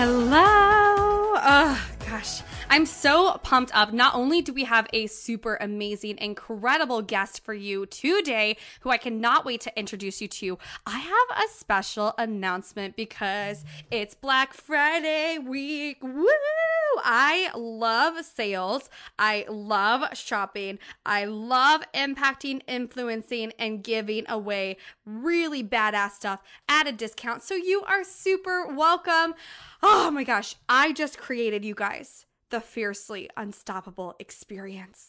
Hello. Oh, gosh. I'm so pumped up. Not only do we have a super amazing, incredible guest for you today, who I cannot wait to introduce you to, I have a special announcement because it's Black Friday week. Love sales. I love shopping. I love impacting, influencing, and giving away really badass stuff at a discount. So you are super welcome. Oh my gosh, I just created you guys the fiercely unstoppable experience.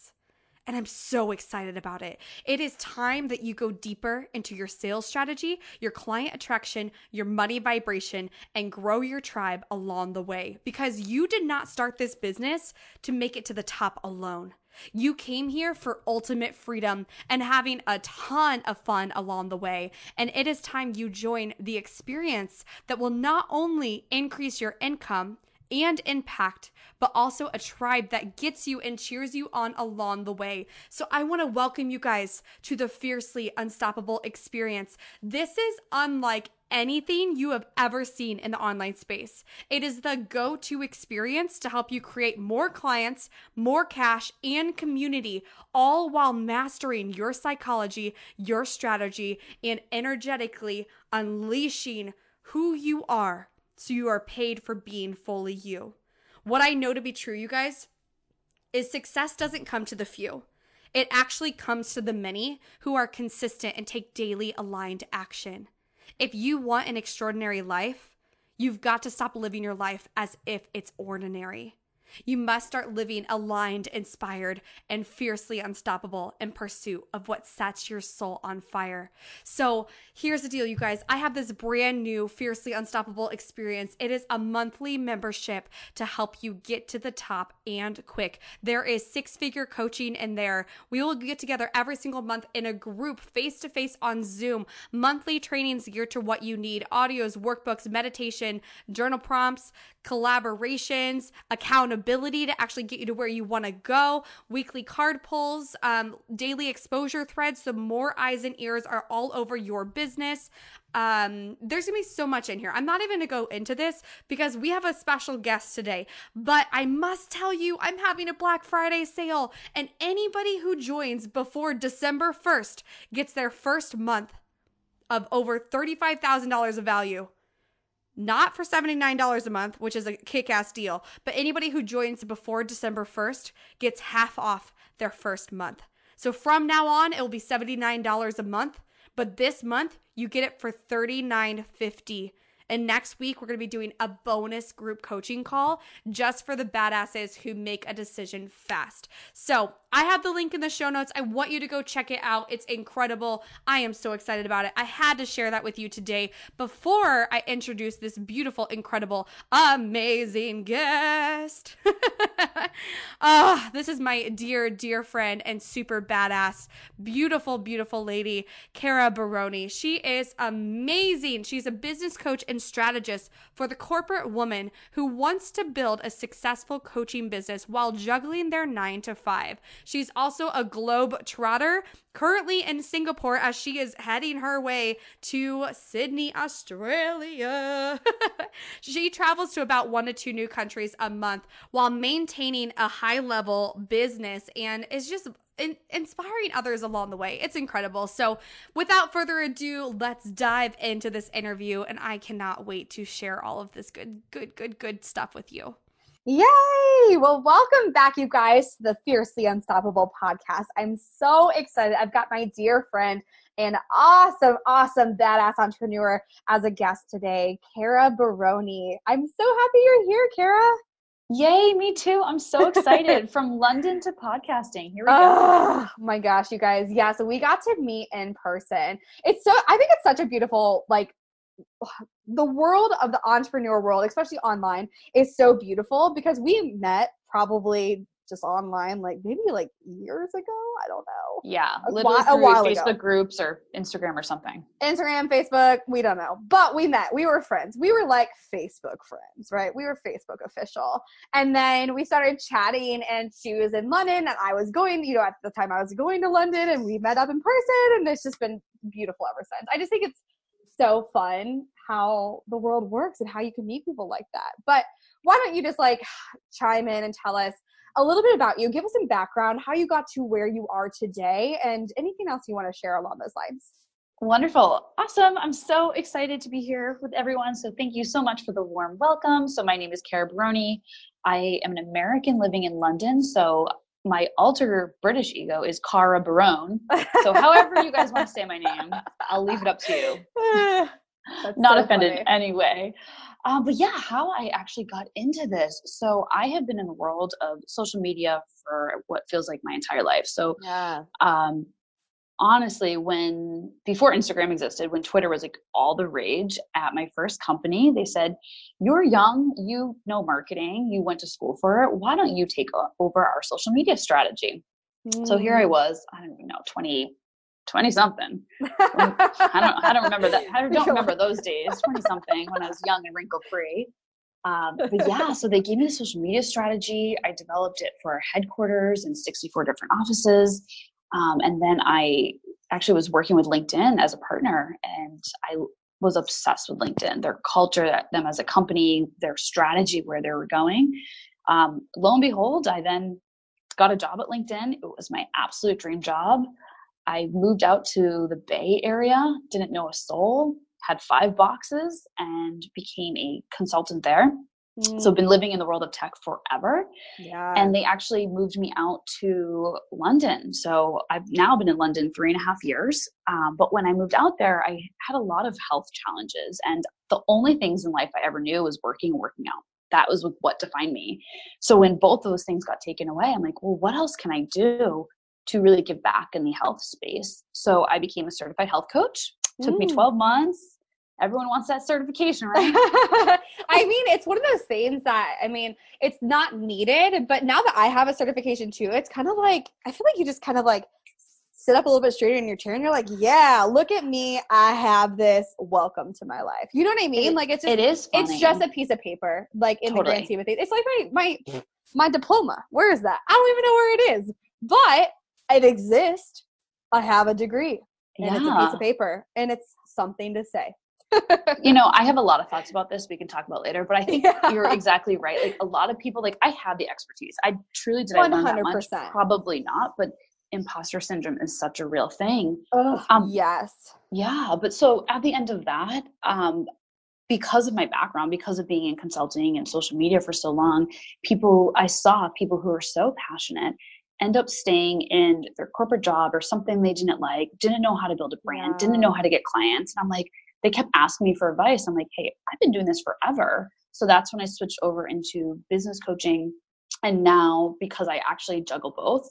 And I'm so excited about it. It is time that you go deeper into your sales strategy, your client attraction, your money vibration, and grow your tribe along the way because you did not start this business to make it to the top alone. You came here for ultimate freedom and having a ton of fun along the way. And it is time you join the experience that will not only increase your income, and impact, but also a tribe that gets you and cheers you on along the way. So I want to welcome you guys to the Fiercely Unstoppable experience. This is unlike anything you have ever seen in the online space. It is the go to experience to help you create more clients, more cash, and community, all while mastering your psychology, your strategy, and energetically unleashing who you are so you are paid for being fully you. What I know to be true, you guys, is success doesn't come to the few. It actually comes to the many who are consistent and take daily aligned action. If you want an extraordinary life, you've got to stop living your life as if it's ordinary. You must start living aligned, inspired, and fiercely unstoppable in pursuit of what sets your soul on fire. So, here's the deal, you guys. I have this brand new Fiercely Unstoppable experience. It is a monthly membership to help you get to the top and quick. There is six figure coaching in there. We will get together every single month in a group, face to face on Zoom, monthly trainings geared to what you need audios, workbooks, meditation, journal prompts, collaborations, accountability to actually get you to where you want to go, weekly card pulls, um, daily exposure threads. So more eyes and ears are all over your business. Um, there's gonna be so much in here. I'm not even gonna go into this because we have a special guest today. But I must tell you, I'm having a Black Friday sale, and anybody who joins before December 1st gets their first month of over $35,000 of value not for $79 a month, which is a kick ass deal, but anybody who joins before December 1st gets half off their first month. So from now on, it will be $79 a month, but this month you get it for $39.50 and next week, we're going to be doing a bonus group coaching call just for the badasses who make a decision fast. So I have the link in the show notes. I want you to go check it out. It's incredible. I am so excited about it. I had to share that with you today before I introduce this beautiful, incredible, amazing guest. oh, this is my dear, dear friend and super badass, beautiful, beautiful lady, Kara Baroni. She is amazing. She's a business coach and strategist for the corporate woman who wants to build a successful coaching business while juggling their nine to five. She's also a globe trotter, currently in Singapore as she is heading her way to Sydney, Australia. she travels to about one to two new countries a month while maintaining a high level business and is just in- inspiring others along the way. It's incredible. So, without further ado, let's dive into this interview. And I cannot wait to share all of this good, good, good, good stuff with you. Yay! Well, welcome back, you guys, to the Fiercely Unstoppable podcast. I'm so excited. I've got my dear friend and awesome, awesome badass entrepreneur as a guest today, Kara Baroni. I'm so happy you're here, Kara. Yay, me too. I'm so excited. From London to podcasting. Here we go. Oh my gosh, you guys. Yeah, so we got to meet in person. It's so I think it's such a beautiful like the world of the entrepreneur world, especially online, is so beautiful because we met probably just online, like maybe like years ago. I don't know. Yeah, a literally while, a while Facebook ago. groups or Instagram or something. Instagram, Facebook, we don't know, but we met. We were friends. We were like Facebook friends, right? We were Facebook official, and then we started chatting. And she was in London, and I was going. You know, at the time I was going to London, and we met up in person, and it's just been beautiful ever since. I just think it's so fun how the world works and how you can meet people like that. But why don't you just like chime in and tell us a little bit about you? Give us some background, how you got to where you are today, and anything else you want to share along those lines. Wonderful. Awesome. I'm so excited to be here with everyone. So, thank you so much for the warm welcome. So, my name is Kara Baroni. I am an American living in London. So, my alter British ego is Cara Barone. So, however you guys want to say my name, I'll leave it up to you. Not so offended funny. anyway. Um, but yeah, how I actually got into this. So, I have been in the world of social media for what feels like my entire life. So, yeah. um, honestly, when before Instagram existed, when Twitter was like all the rage at my first company, they said, You're young, you know marketing, you went to school for it. Why don't you take over our social media strategy? Mm. So here I mm. was, I don't even know, 20, 20 something. I don't, I don't remember that. I don't remember those days, 20 something when I was young and wrinkle free. Um, but yeah, so they gave me the social media strategy. I developed it for our headquarters in 64 different offices. Um, and then I actually was working with LinkedIn as a partner, and I was obsessed with LinkedIn, their culture, them as a company, their strategy, where they were going. Um, lo and behold, I then got a job at LinkedIn. It was my absolute dream job. I moved out to the Bay Area, didn't know a soul, had five boxes, and became a consultant there. Mm. So I've been living in the world of tech forever. Yeah. And they actually moved me out to London. So I've now been in London three and a half years. Um, but when I moved out there, I had a lot of health challenges. And the only things in life I ever knew was working and working out. That was what defined me. So when both those things got taken away, I'm like, well, what else can I do to really give back in the health space? So I became a certified health coach. It took mm. me 12 months everyone wants that certification, right? I mean, it's one of those things that I mean, it's not needed, but now that I have a certification too, it's kind of like I feel like you just kind of like sit up a little bit straighter in your chair and you're like, yeah, look at me, I have this. Welcome to my life. You know what I mean? It, like it's just, it is. Funny. It's just a piece of paper, like in totally. the grand scheme of things. It's like my my my diploma. Where is that? I don't even know where it is, but it exists. I have a degree, and yeah. it's a piece of paper, and it's something to say you know, I have a lot of thoughts about this we can talk about later, but I think yeah. you're exactly right. Like a lot of people, like I have the expertise. I truly did 100%. I learn that much? Probably not, but imposter syndrome is such a real thing. Ugh, um, yes. Yeah. But so at the end of that, um, because of my background, because of being in consulting and social media for so long, people, I saw people who are so passionate end up staying in their corporate job or something they didn't like, didn't know how to build a brand, yeah. didn't know how to get clients. And I'm like, they kept asking me for advice. I'm like, hey, I've been doing this forever. So that's when I switched over into business coaching. And now, because I actually juggle both,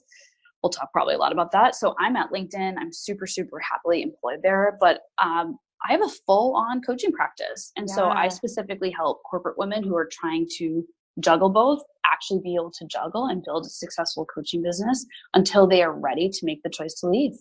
we'll talk probably a lot about that. So I'm at LinkedIn. I'm super, super happily employed there. But um, I have a full on coaching practice. And yeah. so I specifically help corporate women who are trying to juggle both actually be able to juggle and build a successful coaching business until they are ready to make the choice to leave.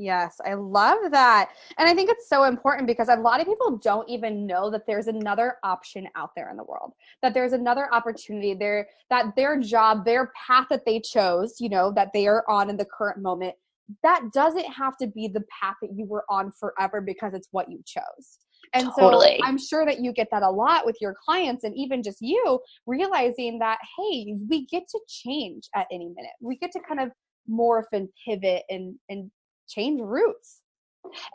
Yes, I love that. And I think it's so important because a lot of people don't even know that there's another option out there in the world. That there's another opportunity there that their job, their path that they chose, you know, that they are on in the current moment, that doesn't have to be the path that you were on forever because it's what you chose. And totally. so I'm sure that you get that a lot with your clients and even just you realizing that hey, we get to change at any minute. We get to kind of morph and pivot and and change routes.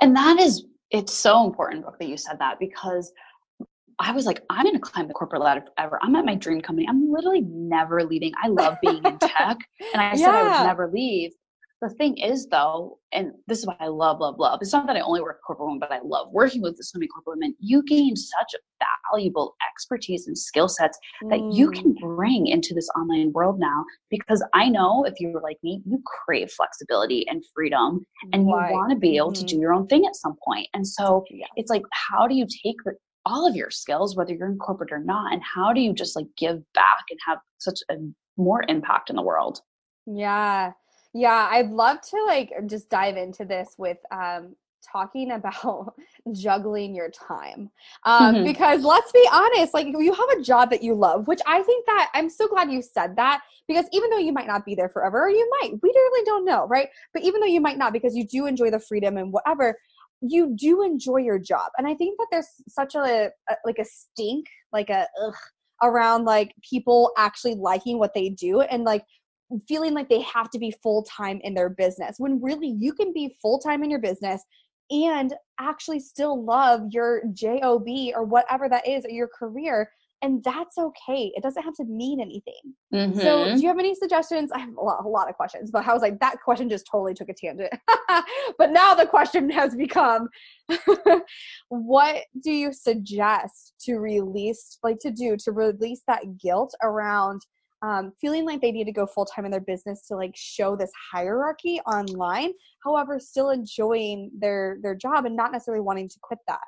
And that is, it's so important, Brooke, that you said that because I was like, I'm going to climb the corporate ladder forever. I'm at my dream company. I'm literally never leaving. I love being in tech. And I said I would never leave. The thing is, though, and this is why I love, love, love. It's not that I only work with corporate women, but I love working with so many corporate women. You gain such valuable expertise and skill sets that mm. you can bring into this online world now. Because I know if you're like me, you crave flexibility and freedom, and right. you want to be able mm-hmm. to do your own thing at some point. And so yeah. it's like, how do you take the, all of your skills, whether you're in corporate or not, and how do you just like give back and have such a more impact in the world? Yeah. Yeah, I'd love to like just dive into this with um talking about juggling your time um, mm-hmm. because let's be honest like you have a job that you love which i think that i'm so glad you said that because even though you might not be there forever or you might we really don't know right but even though you might not because you do enjoy the freedom and whatever you do enjoy your job and i think that there's such a, a like a stink like a ugh, around like people actually liking what they do and like feeling like they have to be full time in their business when really you can be full time in your business and actually still love your job or whatever that is or your career and that's okay. It doesn't have to mean anything. Mm-hmm. So, do you have any suggestions? I have a lot, a lot of questions, but I was like, that question just totally took a tangent. but now the question has become, what do you suggest to release, like to do to release that guilt around um, feeling like they need to go full time in their business to like show this hierarchy online however still enjoying their their job and not necessarily wanting to quit that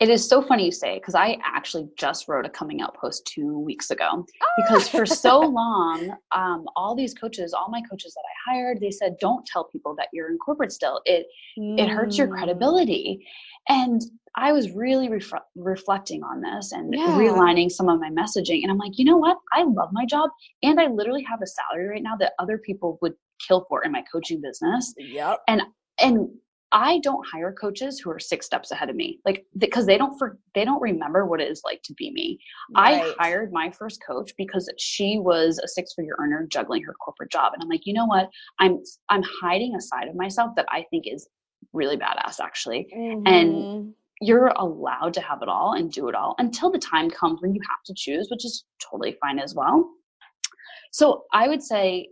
it is so funny you say because I actually just wrote a coming out post two weeks ago because for so long, um, all these coaches, all my coaches that I hired, they said, "Don't tell people that you're in corporate still. It mm. it hurts your mm. credibility." And I was really ref- reflecting on this and yeah. realigning some of my messaging, and I'm like, you know what? I love my job, and I literally have a salary right now that other people would kill for in my coaching business. Yep. And and I don't hire coaches who are six steps ahead of me, like because they don't for they don't remember what it is like to be me. Right. I hired my first coach because she was a six figure earner juggling her corporate job, and I'm like, you know what? I'm I'm hiding a side of myself that I think is really badass, actually, mm-hmm. and you're allowed to have it all and do it all until the time comes when you have to choose, which is totally fine as well. So I would say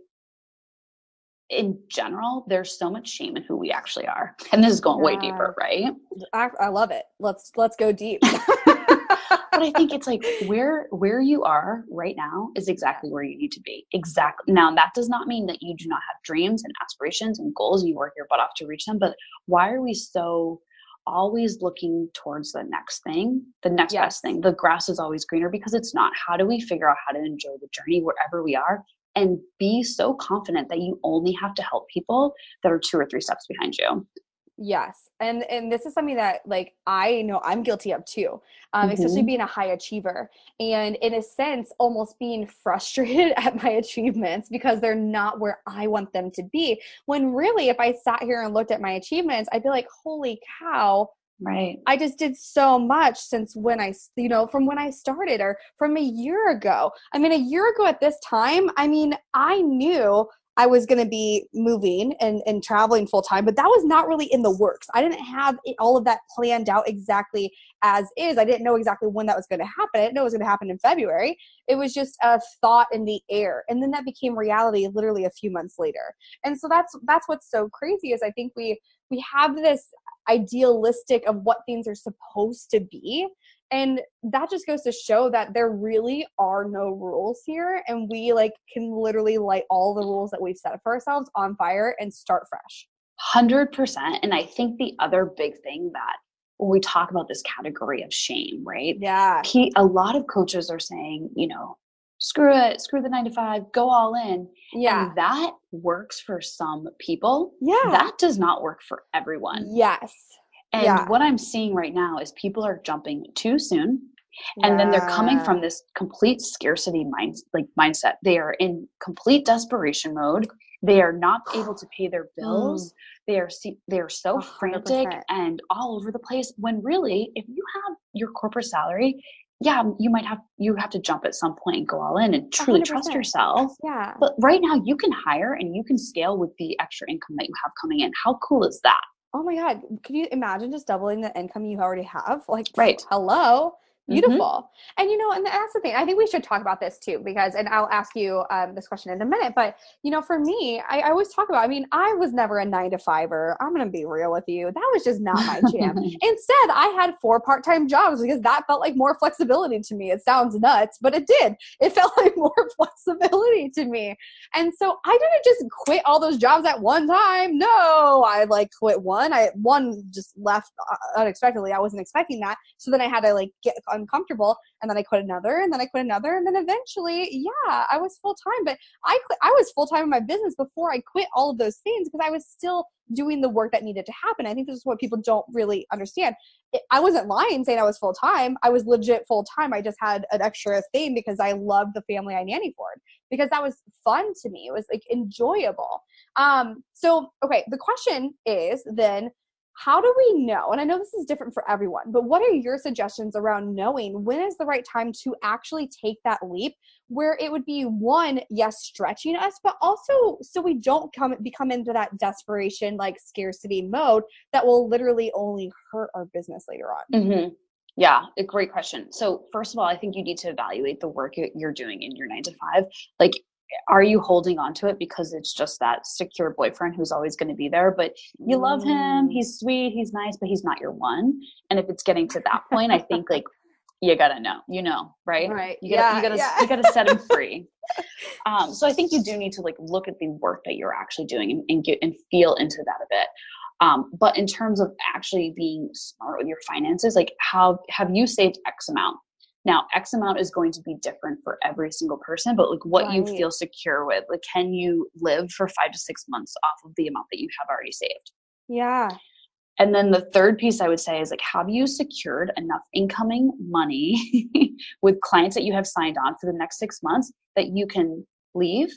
in general, there's so much shame in who we actually are. And this is going yeah. way deeper, right? I, I, love it. Let's let's go deep. but I think it's like where where you are right now is exactly where you need to be. Exactly. Now that does not mean that you do not have dreams and aspirations and goals and you work your butt off to reach them. But why are we so always looking towards the next thing, the next yes. best thing? The grass is always greener because it's not. How do we figure out how to enjoy the journey wherever we are and be so confident that you only have to help people that are two or three steps behind you yes and and this is something that like i know i'm guilty of too um, mm-hmm. especially being a high achiever and in a sense almost being frustrated at my achievements because they're not where i want them to be when really if i sat here and looked at my achievements i'd be like holy cow Right. I just did so much since when I, you know, from when I started or from a year ago. I mean, a year ago at this time, I mean, I knew I was going to be moving and, and traveling full time, but that was not really in the works. I didn't have all of that planned out exactly as is. I didn't know exactly when that was going to happen. I didn't know it was going to happen in February. It was just a thought in the air. And then that became reality literally a few months later. And so that's, that's what's so crazy is I think we, we have this idealistic of what things are supposed to be and that just goes to show that there really are no rules here and we like can literally light all the rules that we've set for ourselves on fire and start fresh 100% and i think the other big thing that when we talk about this category of shame right yeah he, a lot of coaches are saying you know screw it, screw the nine to five, go all in. Yeah. And that works for some people. Yeah. That does not work for everyone. Yes. And yeah. what I'm seeing right now is people are jumping too soon. And yeah. then they're coming from this complete scarcity mind like mindset. They are in complete desperation mode. They are not able to pay their bills. Mm. They are they are so 100%. frantic and all over the place. When really, if you have your corporate salary, yeah, you might have you have to jump at some point and go all in and truly 100%. trust yourself. Yeah. But right now you can hire and you can scale with the extra income that you have coming in. How cool is that? Oh my god, can you imagine just doubling the income you already have? Like right. hello. Mm-hmm. Beautiful. Mm-hmm. And you know, and that's the thing. I think we should talk about this too, because, and I'll ask you um, this question in a minute. But you know, for me, I, I always talk about. I mean, I was never a nine to fiver. I'm gonna be real with you. That was just not my jam. Instead, I had four part time jobs because that felt like more flexibility to me. It sounds nuts, but it did. It felt like more flexibility to me. And so I didn't just quit all those jobs at one time. No, I like quit one. I one just left uh, unexpectedly. I wasn't expecting that. So then I had to like get uncomfortable and then I quit another and then I quit another and then eventually, yeah, I was full time. But I quit, I was full time in my business before I quit all of those things because I was still doing the work that needed to happen. I think this is what people don't really understand. It, I wasn't lying saying I was full time. I was legit full time. I just had an extra thing because I loved the family I nanny for because that was fun to me. It was like enjoyable. Um, so okay, the question is then how do we know? And i know this is different for everyone but what are your suggestions around knowing when is the right time to actually take that leap where it would be one yes stretching us but also so we don't come become into that desperation like scarcity mode that will literally only hurt our business later on? Mm-hmm. yeah a great question. So first of all i think you need to evaluate the work you're doing in your nine to five. Like are you holding on to it because it's just that secure boyfriend who's always going to be there? But you love him mm. he's sweet he's nice but he's not your one. And if it's getting to that point i think like you gotta know you know right? Right you gotta yeah, you gotta yeah. you gotta set him free. Um, so i think you do need to like look at the work that you're actually doing and, and get and feel into that a bit. Um, but in terms of actually being smart with your finances like how have you saved x amount now, X amount is going to be different for every single person, but like what right. you feel secure with, like can you live for five to six months off of the amount that you have already saved? Yeah. And then the third piece I would say is like, have you secured enough incoming money with clients that you have signed on for the next six months that you can leave?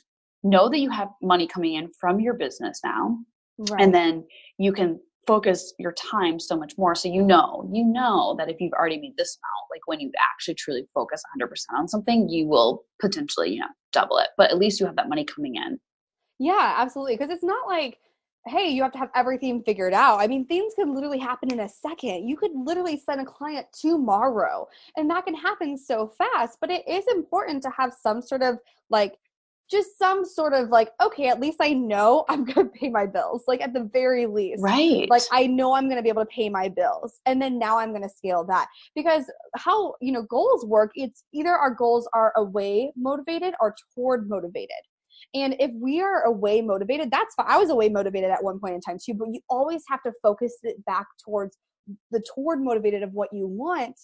Know that you have money coming in from your business now. Right. And then you can focus your time so much more. So you know, you know that if you've already made this amount, like when you actually truly focus 100% on something, you will potentially, you know, double it. But at least you have that money coming in. Yeah, absolutely. Because it's not like, hey, you have to have everything figured out. I mean, things can literally happen in a second. You could literally send a client tomorrow, and that can happen so fast. But it is important to have some sort of like just some sort of like okay at least i know i'm going to pay my bills. Like at the very least right. Like i know i'm going to be able to pay my bills. And then now i'm going to scale that. Because how you know goals work it's either our goals are away motivated or toward motivated. And if we are away motivated that's fine i was away motivated at one point in time too but you always have to focus it back towards the toward motivated of what you want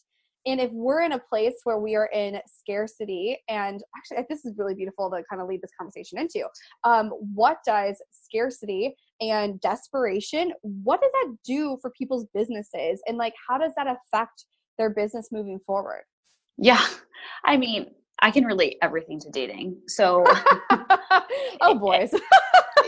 and if we're in a place where we are in scarcity, and actually, this is really beautiful to kind of lead this conversation into, um, what does scarcity and desperation, what does that do for people's businesses? And like, how does that affect their business moving forward? Yeah. I mean, I can relate everything to dating. So, oh boys.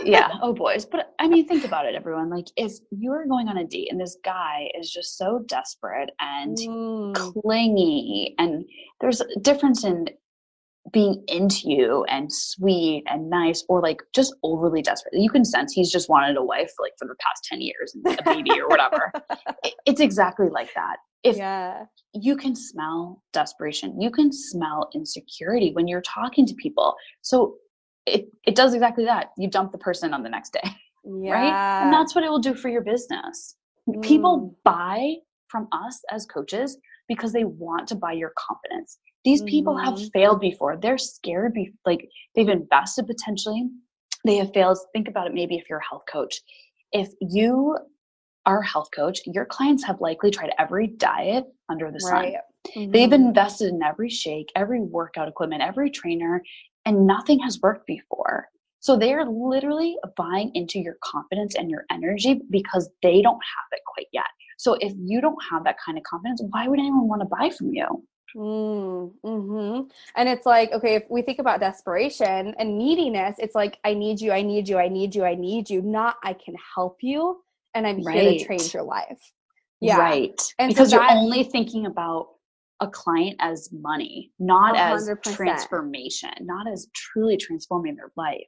yeah, oh boys. But I mean, think about it, everyone. Like, if you're going on a date and this guy is just so desperate and mm. clingy, and there's a difference in being into you and sweet and nice or like just overly desperate. You can sense he's just wanted a wife like for the past 10 years and a baby or whatever. it's exactly like that if yeah. you can smell desperation you can smell insecurity when you're talking to people so it, it does exactly that you dump the person on the next day yeah. right and that's what it will do for your business mm. people buy from us as coaches because they want to buy your confidence these people mm. have mm-hmm. failed before they're scared be like they've invested potentially they have failed think about it maybe if you're a health coach if you our health coach, your clients have likely tried every diet under the sun. Mm-hmm. They've invested in every shake, every workout equipment, every trainer, and nothing has worked before. So they're literally buying into your confidence and your energy because they don't have it quite yet. So if you don't have that kind of confidence, why would anyone want to buy from you? Mm, hmm And it's like, okay, if we think about desperation and neediness, it's like, I need you, I need you, I need you, I need you, not I can help you and I'm right. here to change your life. Yeah. Right. And because so that, you're only thinking about a client as money, not 100%. as transformation, not as truly transforming their life.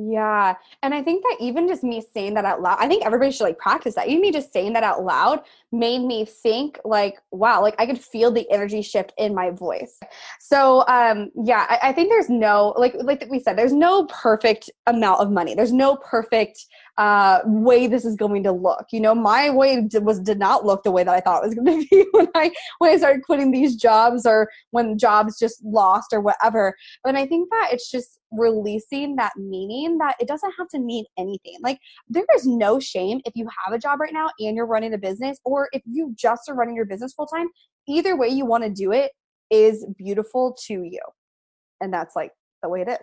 Yeah. And I think that even just me saying that out loud, I think everybody should like practice that. Even me just saying that out loud made me think like, wow, like I could feel the energy shift in my voice. So um yeah, I, I think there's no like like we said, there's no perfect amount of money. There's no perfect uh, way this is going to look. You know, my way did, was did not look the way that I thought it was going to be when I when I started quitting these jobs or when jobs just lost or whatever. But I think that it's just releasing that meaning that it doesn't have to mean anything. Like there is no shame if you have a job right now and you're running a business or if you just are running your business full time. Either way you want to do it is beautiful to you. And that's like the way it is.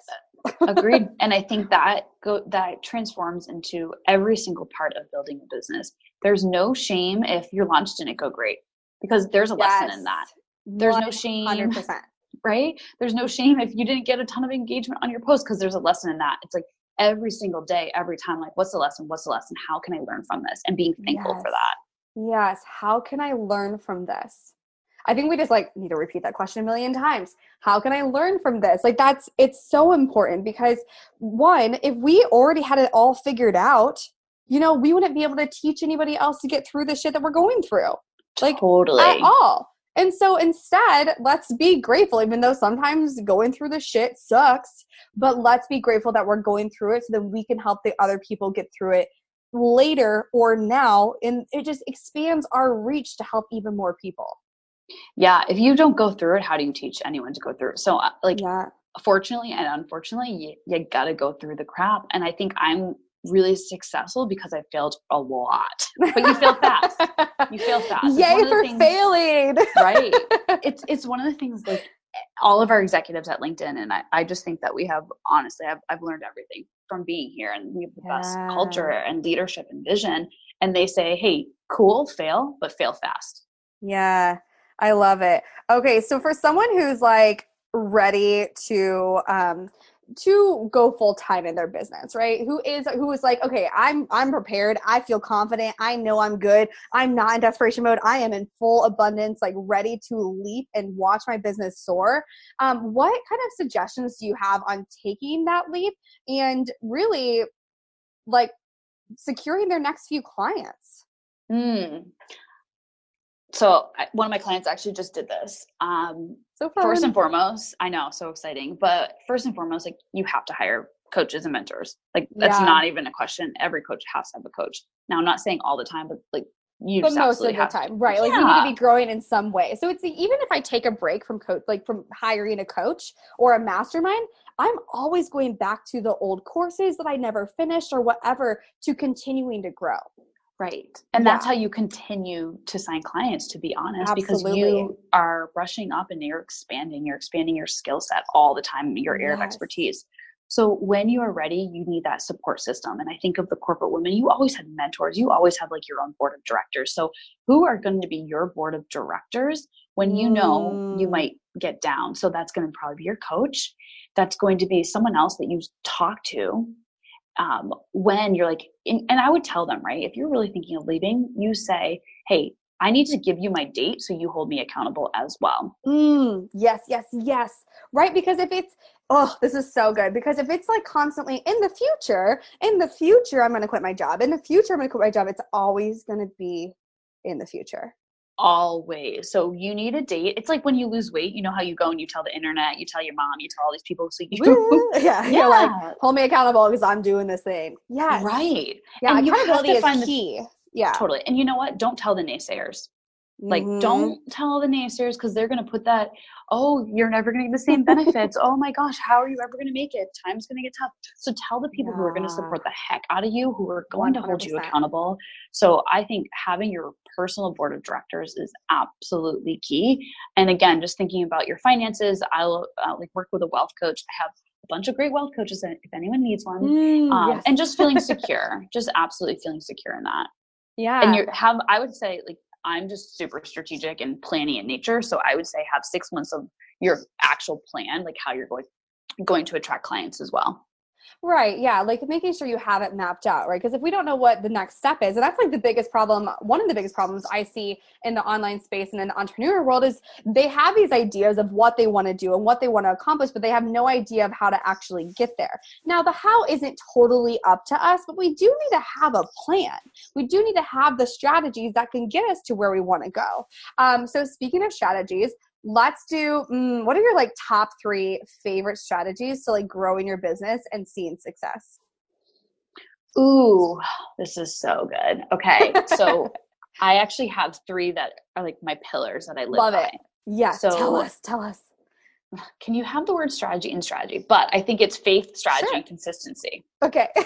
Agreed. And I think that go that transforms into every single part of building a business. There's no shame if your launch didn't go great because there's a yes. lesson in that. There's 100%. no shame. 100%. Right? There's no shame if you didn't get a ton of engagement on your post because there's a lesson in that. It's like every single day, every time, like, what's the lesson? What's the lesson? How can I learn from this? And being thankful yes. for that. Yes. How can I learn from this? I think we just like need to repeat that question a million times. How can I learn from this? Like that's it's so important because one, if we already had it all figured out, you know, we wouldn't be able to teach anybody else to get through the shit that we're going through. Like totally at all. And so instead, let's be grateful, even though sometimes going through the shit sucks, but let's be grateful that we're going through it so that we can help the other people get through it later or now. And it just expands our reach to help even more people yeah if you don't go through it how do you teach anyone to go through it? So uh, like yeah. fortunately and unfortunately you, you gotta go through the crap and i think i'm really successful because i failed a lot. But you fail fast. You fail fast. Yay for things, failing. Right. It's it's one of the things like all of our executives at linkedin and i, I just think that we have honestly I've, I've learned everything from being here and we have the yeah. best culture and leadership and vision and they say hey cool fail but fail fast. Yeah I love it. Okay, so for someone who's like ready to um to go full time in their business, right? Who is who is like, okay, I'm I'm prepared. I feel confident. I know I'm good. I'm not in desperation mode. I am in full abundance, like ready to leap and watch my business soar. Um, what kind of suggestions do you have on taking that leap and really like securing their next few clients? Hmm so I, one of my clients actually just did this. Um, so fun. first and foremost, I know, so exciting. But first and foremost, like you have to hire coaches and mentors. Like that's yeah. not even a question. Every coach has to have a coach. Now, I'm not saying all the time, but like you but most of the time, right? Like yeah. you need to be growing in some way. So it's even if I take a break from coach, like from hiring a coach or a mastermind, I'm always going back to the old courses that I never finished or whatever to continuing to grow. Right. And yeah. that's how you continue to sign clients, to be honest, Absolutely. because you are brushing up and you're expanding, you're expanding your skill set all the time, your area yes. of expertise. So when you are ready, you need that support system. And I think of the corporate women, you always had mentors, you always have like your own board of directors. So who are going to be your board of directors when you know mm. you might get down? So that's going to probably be your coach. That's going to be someone else that you talk to um, when you're like, and I would tell them, right, if you're really thinking of leaving, you say, hey, I need to give you my date so you hold me accountable as well. Mm, yes, yes, yes. Right? Because if it's, oh, this is so good. Because if it's like constantly in the future, in the future, I'm going to quit my job. In the future, I'm going to quit my job. It's always going to be in the future always. So you need a date. It's like when you lose weight, you know how you go and you tell the internet, you tell your mom, you tell all these people. So you, yeah, yeah, you're like, hold me accountable because I'm doing this thing. Yeah, right. Yeah, and accountability is key. The, yeah, totally. And you know what? Don't tell the naysayers. Like, mm-hmm. don't tell the naysayers because they're going to put that, oh, you're never going to get the same benefits. oh my gosh, how are you ever going to make it? Time's going to get tough. So tell the people yeah. who are going to support the heck out of you, who are going 100%. to hold you accountable. So I think having your personal board of directors is absolutely key. And again, just thinking about your finances, I'll uh, like work with a wealth coach. I have a bunch of great wealth coaches if anyone needs one. Mm, um, yes. And just feeling secure, just absolutely feeling secure in that. Yeah. And you have, I would say, like I'm just super strategic and planning in nature. So I would say have six months of your actual plan, like how you're going going to attract clients as well. Right. Yeah. Like making sure you have it mapped out, right? Because if we don't know what the next step is, and that's like the biggest problem, one of the biggest problems I see in the online space and in the entrepreneur world is they have these ideas of what they want to do and what they want to accomplish, but they have no idea of how to actually get there. Now, the how isn't totally up to us, but we do need to have a plan. We do need to have the strategies that can get us to where we want to go. Um, so, speaking of strategies, let's do mm, what are your like top three favorite strategies to like growing your business and seeing success? Ooh this is so good. Okay so i actually have three that are like my pillars that i live love by. it. Yeah so, tell us tell us. can you have the word strategy in strategy? But i think it's faith strategy sure. and consistency. Okay.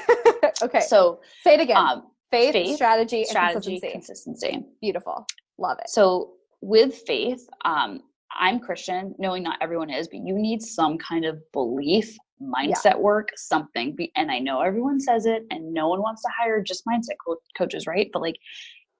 Okay. So say it again. um, faith, faith strategy, strategy consistency. consistency. Beautiful. Love it. So with faith um, I'm Christian, knowing not everyone is, but you need some kind of belief, mindset yeah. work, something. And I know everyone says it, and no one wants to hire just mindset co- coaches, right? But like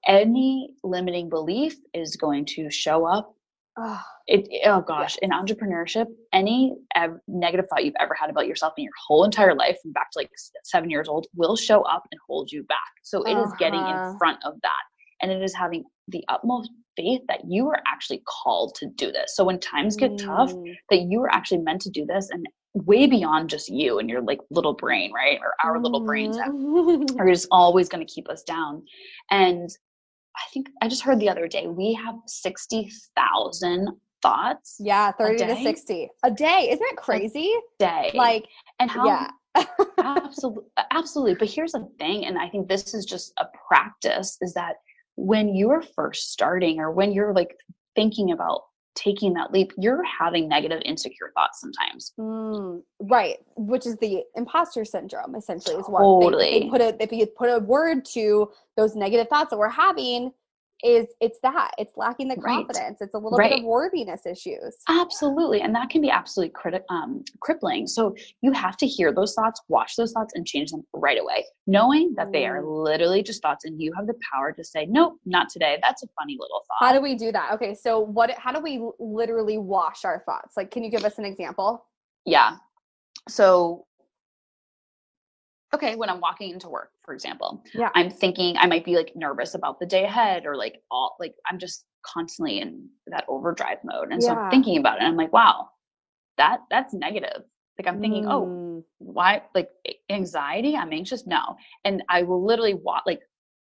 any limiting belief is going to show up. Oh, it, oh gosh, yeah. in entrepreneurship, any ev- negative thought you've ever had about yourself in your whole entire life, from back to like seven years old, will show up and hold you back. So it uh-huh. is getting in uh-huh. front of that and it is having the utmost faith that you are actually called to do this. So when times get mm. tough, that you are actually meant to do this and way beyond just you and your like little brain, right? Or our mm. little brains mm. are just always going to keep us down. And I think I just heard the other day we have 60,000 thoughts. Yeah, 30 to 60 a day. Isn't that crazy? A day. Like, and how yeah absolutely absolutely but here's the thing and i think this is just a practice is that when you're first starting or when you're like thinking about taking that leap, you're having negative, insecure thoughts sometimes. Mm, right, which is the imposter syndrome. Essentially, is what totally. they, they put a if you put a word to those negative thoughts that we're having is it's that it's lacking the confidence right. it's a little right. bit of worthiness issues absolutely and that can be absolutely criti- um, crippling so you have to hear those thoughts watch those thoughts and change them right away knowing that they are mm. literally just thoughts and you have the power to say nope not today that's a funny little thought how do we do that okay so what how do we literally wash our thoughts like can you give us an example yeah so okay, when I'm walking into work, for example, yeah. I'm thinking I might be like nervous about the day ahead or like all like I'm just constantly in that overdrive mode. And yeah. so I'm thinking about it and I'm like, wow, that that's negative. Like I'm thinking, oh, mm. oh, why like anxiety? I'm anxious? No. And I will literally walk like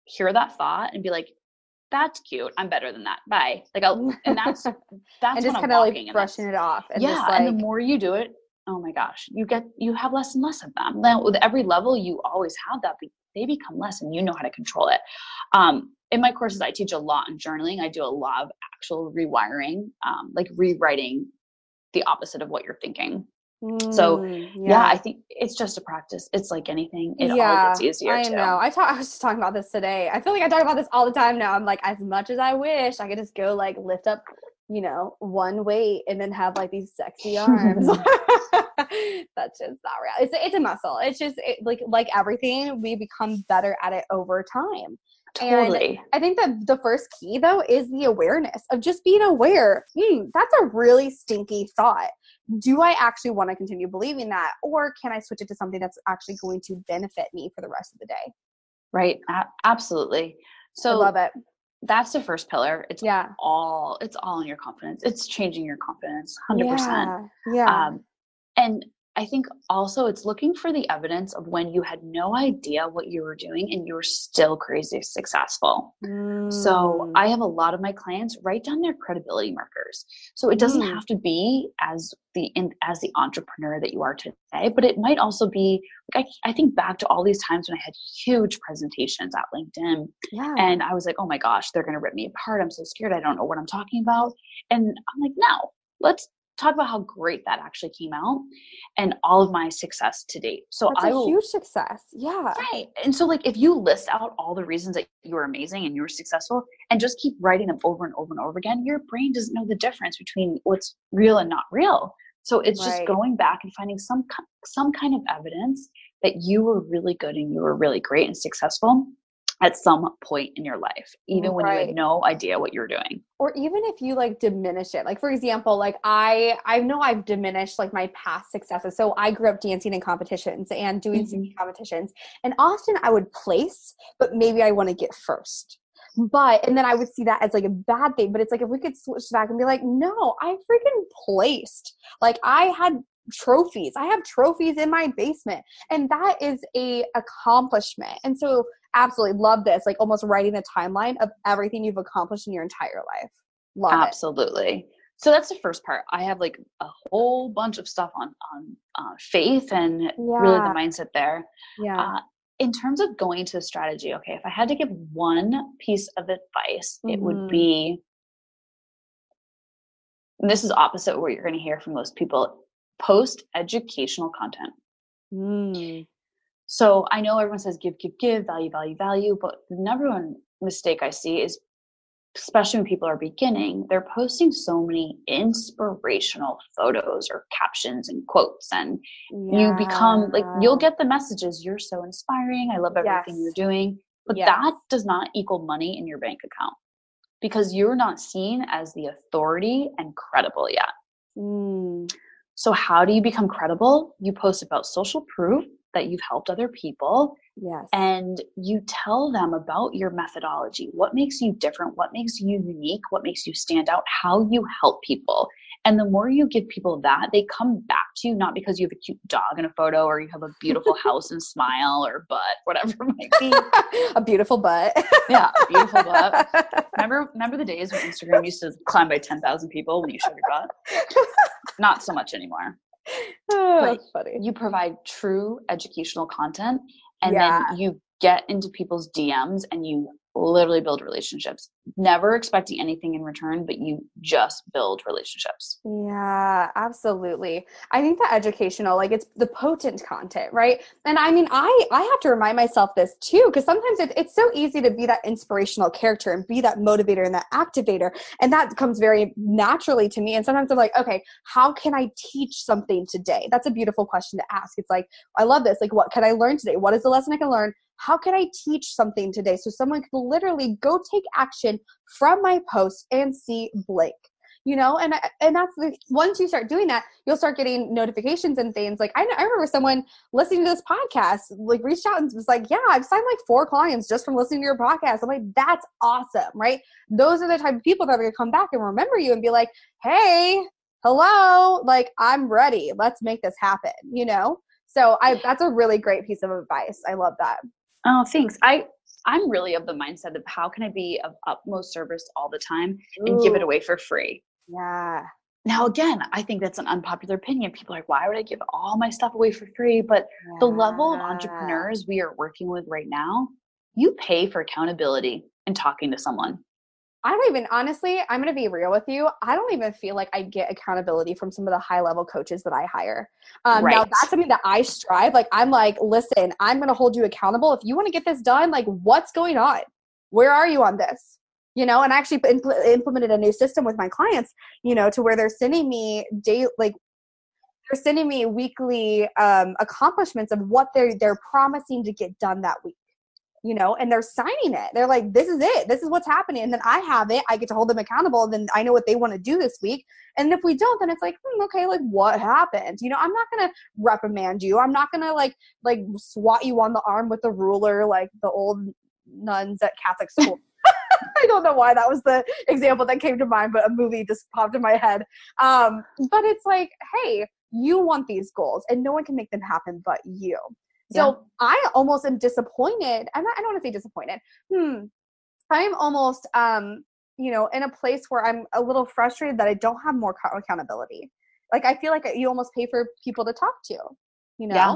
hear that thought and be like, that's cute. I'm better than that. Bye. Like I'll and that's that's and just kind of like brushing it off. And yeah. Like, and the more you do it, oh my gosh, you get you have less and less of them. Then with every level, you always have that, but they become less, and you know how to control it. Um, in my courses, I teach a lot on journaling. I do a lot of actual rewiring, um, like rewriting the opposite of what you're thinking. Mm, so yeah. yeah. I think it's just a practice. It's like anything. It yeah, all gets easier. I too. know. I talk I was just talking about this today. I feel like I talk about this all the time now. I'm like, as much as I wish I could just go like lift up, you know, one weight and then have like these sexy arms. that's just not real. It's a, it's a muscle. It's just it, like like everything, we become better at it over time. Totally. And I think that the first key though is the awareness of just being aware. Hmm, that's a really stinky thought. Do I actually want to continue believing that, or can I switch it to something that's actually going to benefit me for the rest of the day? Right. A- absolutely. So I love it that's the first pillar. It's yeah. all it's all in your confidence. It's changing your confidence 100% yeah, yeah. Um, and I think also it's looking for the evidence of when you had no idea what you were doing and you were still crazy successful. Mm. So I have a lot of my clients write down their credibility markers. So it doesn't mm. have to be as the in, as the entrepreneur that you are today, but it might also be like I, I think back to all these times when I had huge presentations at LinkedIn, yeah. and I was like, oh my gosh, they're going to rip me apart. I'm so scared. I don't know what I'm talking about. And I'm like, no, let's talk about how great that actually came out and all of my success to date. So That's I will, huge success. Yeah. Right. And so like if you list out all the reasons that you were amazing and you were successful and just keep writing them over and over and over again, your brain doesn't know the difference between what's real and not real. So it's right. just going back and finding some some kind of evidence that you were really good and you were really great and successful at some point in your life, even when you had no idea what you're doing. or even if you like diminish it. Like for example like i i know i've diminished like my past successes. So i grew up dancing in competitions and doing singing mm-hmm. competitions and often i would place but maybe i want to get first. But and then i would see that as like a bad thing. But it's like if we could switch back and be like no i freaking placed. Like i had trophies. I have trophies in my basement and that is a accomplishment. And so absolutely love this like almost writing a timeline of everything you've accomplished in your entire life love Absolutely. So that's the first part. I have like a whole bunch of stuff on on uh, faith and really the mindset there. yeah Uh, in terms of going to strategy, okay, if I had to give one piece of advice, it would Mhm. be this is opposite what you're going to hear from most people post educational content. Mm. So I know everyone says give, give, give, value, value, value, but the number one mistake I see is, especially when people are beginning, they're posting so many inspirational photos or captions and quotes, and you become like you'll get the messages. You're so inspiring. I love everything you're doing, but Yes. that does not equal money in your bank account because you're not seen as the authority and credible yet. Mm. So how do you become credible? You post about social proof that you've helped other people yes. and you tell them about your methodology. What makes you different? What makes you unique? What makes you stand out? How you help people. And the more you give people that they come back to you not because you have a cute dog in a photo or you have a beautiful house and smile or butt whatever it might be. A beautiful butt. Yeah beautiful butt. Remember remember the days when instagram used to climb by 10000 people when you showed your butt? Not so much anymore oh, that's funny you provide true educational content and Yeah. then you get into people's DMs and you literally build relationships. Never expecting anything in return, but you just build relationships. Yeah, absolutely. I think the educational, like it's the potent content, right? And I mean, I I have to remind myself this too, because sometimes it, it's so easy to be that inspirational character and be that motivator and that activator, and that comes very naturally to me. And sometimes I'm like, okay, how can I teach something today? That's a beautiful question to ask. It's like, I love this. Like, what can I learn today? What is the lesson I can learn? How can I teach something today? So someone can literally go take action from my post and see blank? you know? And and that's the once you start doing that you'll start getting notifications and things. Like I, I remember someone listening to this podcast like reached out and was like yeah i've signed like four clients just from listening to your podcast. I'm like that's awesome right? Those are the type of people that are going to come back and remember you and be like hey hello like i'm ready. Let's make this happen you know? So i that's a really great piece of advice. I love that Oh, thanks. I I'm really of the mindset of how can I be of utmost service all the time and give it away for free. yeah Now again, I think that's an unpopular opinion. People are like, why would I give all my stuff away for free? But the level of entrepreneurs we are working with right now, you pay for accountability and talking to someone. I don't even honestly, I'm going to be real with you. I don't even feel like I get accountability from some of the high level coaches that I hire. Um, Now, that's something that I strive. Like, I'm like, listen, I'm going to hold you accountable. If you want to get this done, like, what's going on? Where are you on this? You know, and I actually impl- implemented a new system with my clients, you know, to where they're sending me day, like, they're sending me weekly um, accomplishments of what they're they're promising to get done that week you know, and they're signing it. They're like, this is it. This is what's happening. And then I have it. I get to hold them accountable. And then I know what they want to do this week. And if we don't, then it's like, hmm, okay, like what happened? You know, I'm not going to reprimand you. I'm not going to like, like swat you on the arm with a ruler, like the old nuns at Catholic school. I don't know why that was the example that came to mind, but a movie just popped in my head. Um, but it's like, hey, you want these goals and no one can make them happen but you. So I almost am disappointed. I'm not, I don't want to say disappointed. Hmm. I'm almost, um, you know, in a place where I'm a little frustrated that I don't have more co- accountability. Like I feel like you almost pay for people to talk to. You know? Yeah.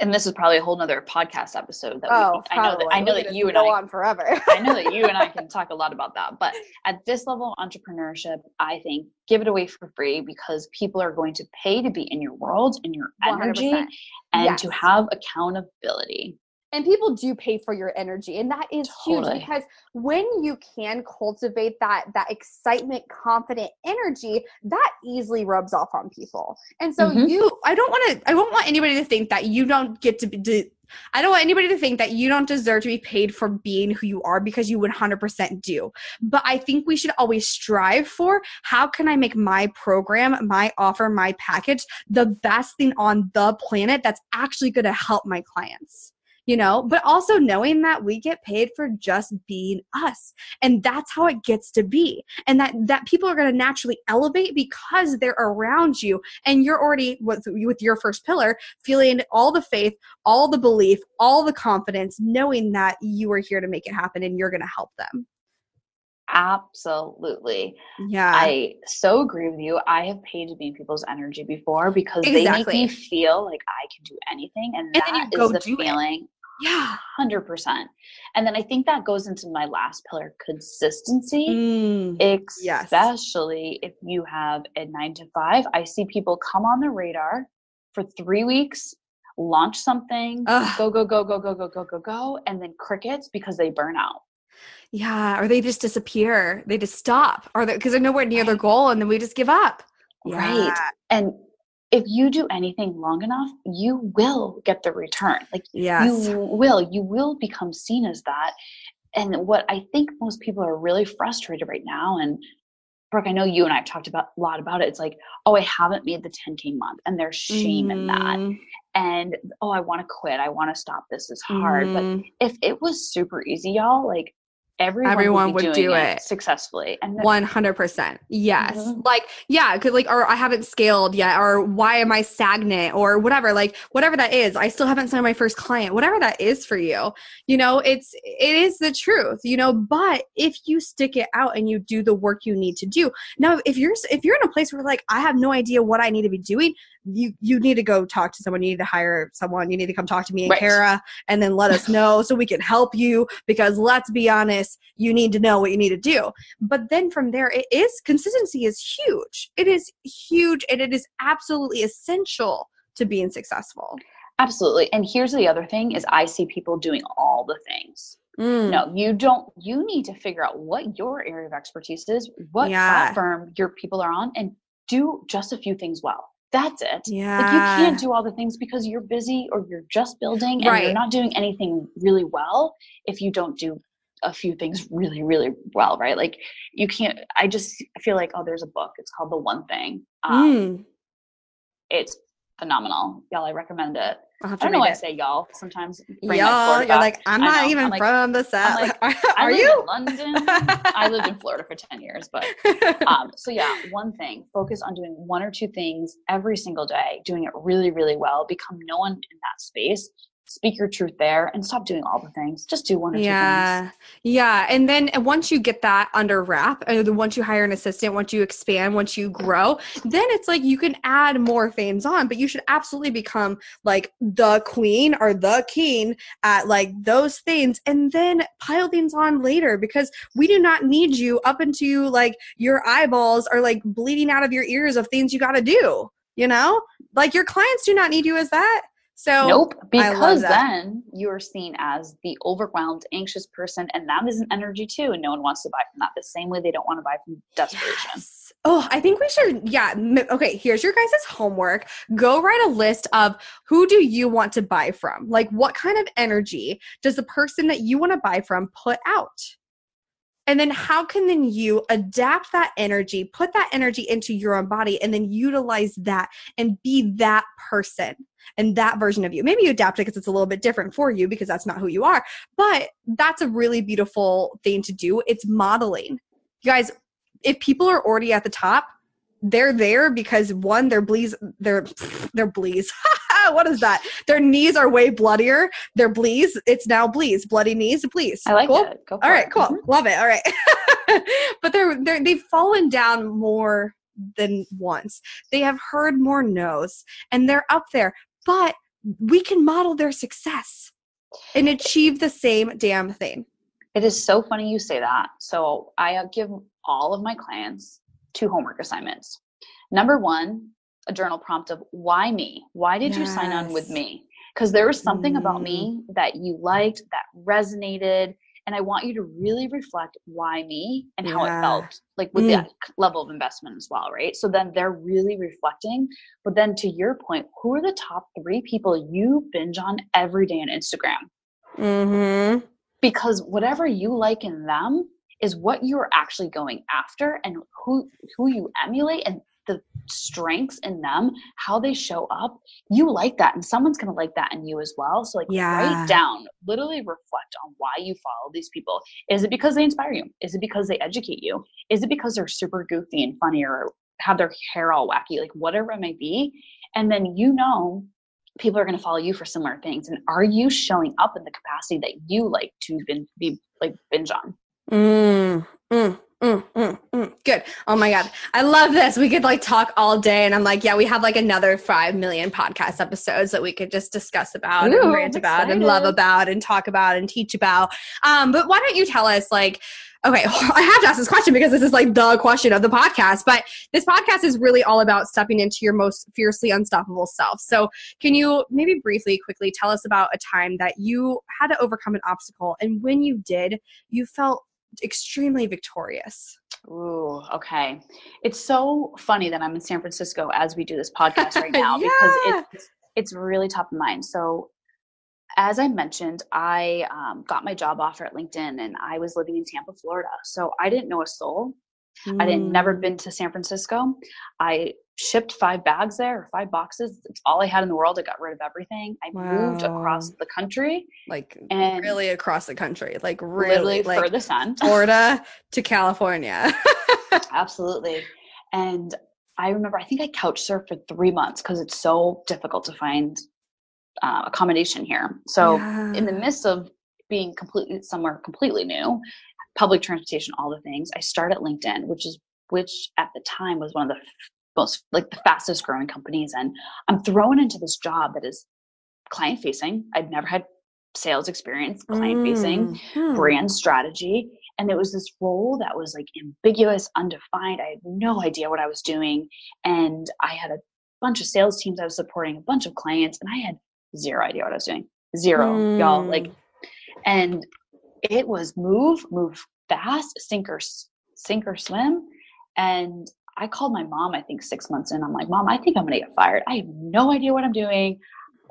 And this is probably a whole nother podcast episode that Oh, we, I know that. I know that you and go I on forever. I know that you and I can talk a lot about that. But at this level of entrepreneurship, I think give it away for free because people are going to pay to be in your world and your energy 100%. and Yes. to have accountability. And people do pay for your energy and that is Totally. huge because when you can cultivate that that excitement confident energy that easily rubs off on people and so Mhm. you I don't want to. I don't want anybody to think that you don't get to be. To, I don't want anybody to think that you don't deserve to be paid for being who you are because you 100% do. But I think we should always strive for how can I make my program, my offer, my package the best thing on the planet that's actually going to help my clients. You know, but also knowing that we get paid for just being us. And that's how it gets to be. And that that people are going to naturally elevate because they're around you and you're already with, with your first pillar feeling all the faith all the belief all the confidence knowing that you are here to make it happen and you're going to help them Absolutely. yeah I so agree with you. I have paid to be in people's energy before because they make me feel like I can do anything. And, And then you that is the do it. Yeah 100%. And then I think that goes into my last pillar consistency. Mm. Yes. especially if you have a nine to five. I see people come on the radar for three weeks, launch something, Ugh. go, go, go, go, go, go, go, go, go, and then crickets because they burn out. yeah or they just disappear they just stop or because they're nowhere near their goal and then we just give up Right. And if you do anything long enough, you will get the return. Like yes you will, you will become seen as that. And what I think most people are really frustrated right now, and Brooke, I know you and I have talked about a lot about it. It's like, oh, I haven't made the 10K month, and there's shame in that. Mhm. And oh, I want to quit. I want to stop. This is hard. But Mhm. if it was super easy, y'all, like everyone, Everyone would, would do it it. successfully. And One hundred percent. Yes. Mhm. Like, yeah, because like, or I haven't scaled yet, or why am I stagnant, or whatever. Like, whatever that is, I still haven't signed my first client. Whatever that is for you, you know, it's it is the truth, you know. But if you stick it out and you do the work you need to do, now if you're if you're in a place where like I have no idea what I need to be doing, you you need to go talk to someone. You need to hire someone. You need to come talk to me and Right. Cara, and then let us know so we can help you. Because let's be honest, you need to know what you need to do but then from there it is consistency is huge it is huge and it is absolutely essential to being successful absolutely. And here's the other thing: is I see people doing all the things. Mm. No, you don't. You need to figure out what your area of expertise is, what Yeah. platform your people are on, and do just a few things well. That's it. yeah Like you can't do all the things because you're busy or you're just building and Right. you're not doing anything really well if you don't do a few things really, really well, right? Like you can't. I just feel like oh, there's a book. It's called The One Thing. Um, Mm. It's phenomenal, y'all. I recommend it. I don't know why I say y'all. Sometimes bring Y'all, you're like I'm not even I'm like, from the south. like, are live you? in London. I lived in Florida for ten years, but um, so yeah, one thing, focus on doing one or two things every single day, doing it really, really well, become known in that space, speak your truth there, and stop doing all the things. Just do one or two things. yeah yeah and then once you get that under wrap uh, and then once you hire an assistant once you expand once you grow then it's like you can add more things on but you should absolutely become like the queen or the king at like those things and then pile things on later because we do not need you up into like your eyeballs are like bleeding out of your ears of things you got to do you know like your clients do not need you as that so Nope, because then you're seen as the overwhelmed, anxious person, and that is an energy too, and no one wants to buy from that. The same way they don't want to buy from desperation. Yes. Oh, I think we should. Yeah. Okay. Here's your guys' homework. Go write a list of who do you want to buy from? Like, what kind of energy does the person that you want to buy from put out? And then how can then you adapt that energy, put that energy into your own body, and then utilize that and be that person and that version of you. Maybe you adapt it because it's a little bit different for you because that's not who you are. But that's a really beautiful thing to do. It's modeling. You guys, if people are already at the top, they're there because one, they're blees, they're they're bleeds. what is that? Their knees are way bloodier. Their bleeds, it's now bleeds, bloody knees, bleeds. I like Cool? it. Go for All right, it. cool. Mhm. Love it. All right. but they're they're they've fallen down more than once. They have heard more no's and they're up there. But we can model their success and achieve the same damn thing. It is so funny you say that. So I give all of my clients two homework assignments. Number one, a journal prompt of why me? Why did you sign on with me? because there was something mm. about Mm. me that you liked that resonated and i want you to really reflect why me and how Yeah. it felt like with Mm. that level of investment as well right so then they're really reflecting but then to your point who are the top three people you binge on every day on instagram Mm-hmm. because whatever you like in them is what you're actually going after and who who you emulate and strengths in them how they show up you like that and someone's going to like that in you as well. So like Yeah. write down literally reflect on why you follow these people. Is it because they inspire you? Is it because they educate you? Is it because they're super goofy and funny or have their hair all wacky? Like whatever it might be. And then you know people are going to follow you for similar things. And are you showing up in the capacity that you like to be like binge on? Mm, mm, mm, mm. Good. Oh my God. I love this. We could like talk all day. And I'm like, yeah, we have like another 5 million podcast episodes that we could just discuss about Ooh, and rant about and love about and talk about and teach about. Um, but why don't you tell us like, okay, I have to ask this question because this is like the question of the podcast, but this podcast is really all about stepping into your most fiercely unstoppable self. So can you maybe briefly, quickly tell us about a time that you had to overcome an obstacle and when you did, you felt extremely victorious. Ooh, okay. It's so funny that I'm in San Francisco as we do this podcast right now Yeah. because it's it's really top of mind. So, as I mentioned, I um, got my job offer at LinkedIn, and I was living in Tampa, Florida. So I didn't know a soul. I didn't never Mm. been to San Francisco. I shipped five bags there, or five boxes. It's all I had in the world. I got rid of everything. I moved across the country, like and really across the country, like really like furthest end. Florida to California. Absolutely. And I remember, I think I couch surfed for three months because it's so difficult to find uh, accommodation here. So, in the midst of being completely somewhere completely new, public transportation, all the things, I started LinkedIn, which is which at the time was one of the most like the fastest growing companies. And I'm thrown into this job that is client facing. I'd never had sales experience, client facing Mm. Hmm. brand strategy. And it was this role that was like ambiguous, undefined. I had no idea what I was doing. And I had a bunch of sales teams I was supporting, a bunch of clients, and I had zero idea what I was doing. Zero, y'all. Mm. Like, and it was move, move fast, sink or, sink or swim. And I called my mom, I think six months in. I'm like, Mom, I think I'm going to get fired. I have no idea what I'm doing.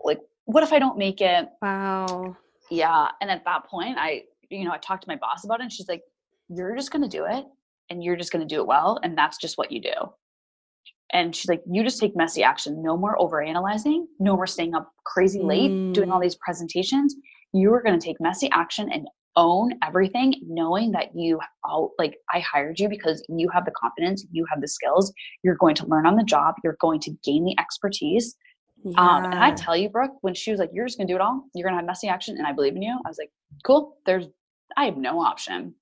Like, what if I don't make it? Wow. yeah and at that point i you know i talked to my boss about it and she's like you're just going to do it and you're just going to do it well and that's just what you do and she's like you just take messy action no more over analyzing no more staying up crazy late doing all Mm. these presentations you are going to take messy action and own everything knowing that you like i hired you because you have the confidence you have the skills you're going to learn on the job you're going to gain the expertise um, and I tell you, Brooke, when she was like, "You're just gonna do it all. You're gonna have messy action, and I believe in you," I was like, "Cool." There's, I have no option.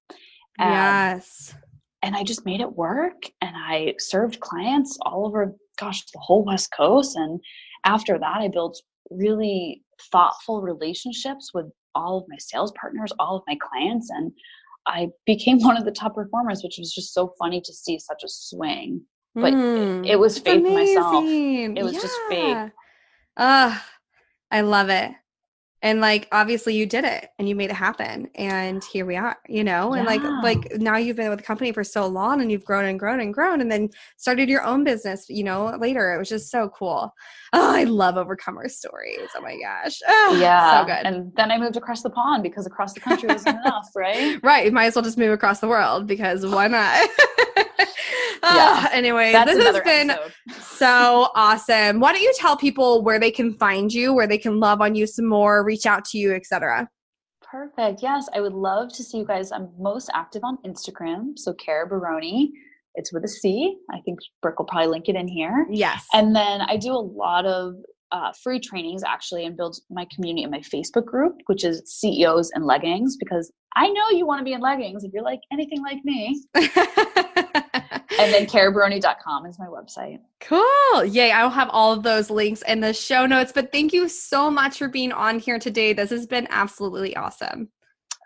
Um, yes. and I just made it work, and I served clients all over, gosh, the whole West Coast. And after that, I built really thoughtful relationships with all of my sales partners, all of my clients, and I became one of the top performers, which was just so funny to see such a swing. but Mm. it was That's faith myself. It was just faith. Yeah. Ah, I love it. And like obviously you did it and you made it happen and here we are, you know? And like Yeah. like now you've been with the company for so long and you've grown and grown and grown and then started your own business, you know, later. It was just so cool. Oh, I love overcomer stories. Oh my gosh. Ah, yeah. So good. And then I moved across the pond because across the country wasn't enough, right? Right. You might as well just move across the world because why not? Ah, anyway, That's this has been episode. so awesome. Why don't you tell people where they can find you, where they can love on you some more, reach out to you, etc. Perfect. Yes, I would love to see you guys. I'm most active on Instagram. So Cara Baroni. It's with a C. I think Brooke will probably link it in here. Yes. And then I do a lot of uh, free trainings actually and build my community in my Facebook group, which is CEOs and leggings, because I know you want to be in leggings if you're like anything like me. And then carabaroni.com is my website. cool. Yay. I will have all of those links in the show notes. But thank you so much for being on here today. This has been absolutely awesome.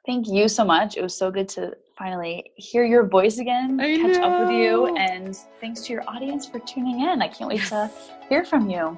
Thank you so much. It was so good to finally hear your voice again, I catch up with you, and thanks to your audience for tuning in. I can't wait to hear from you.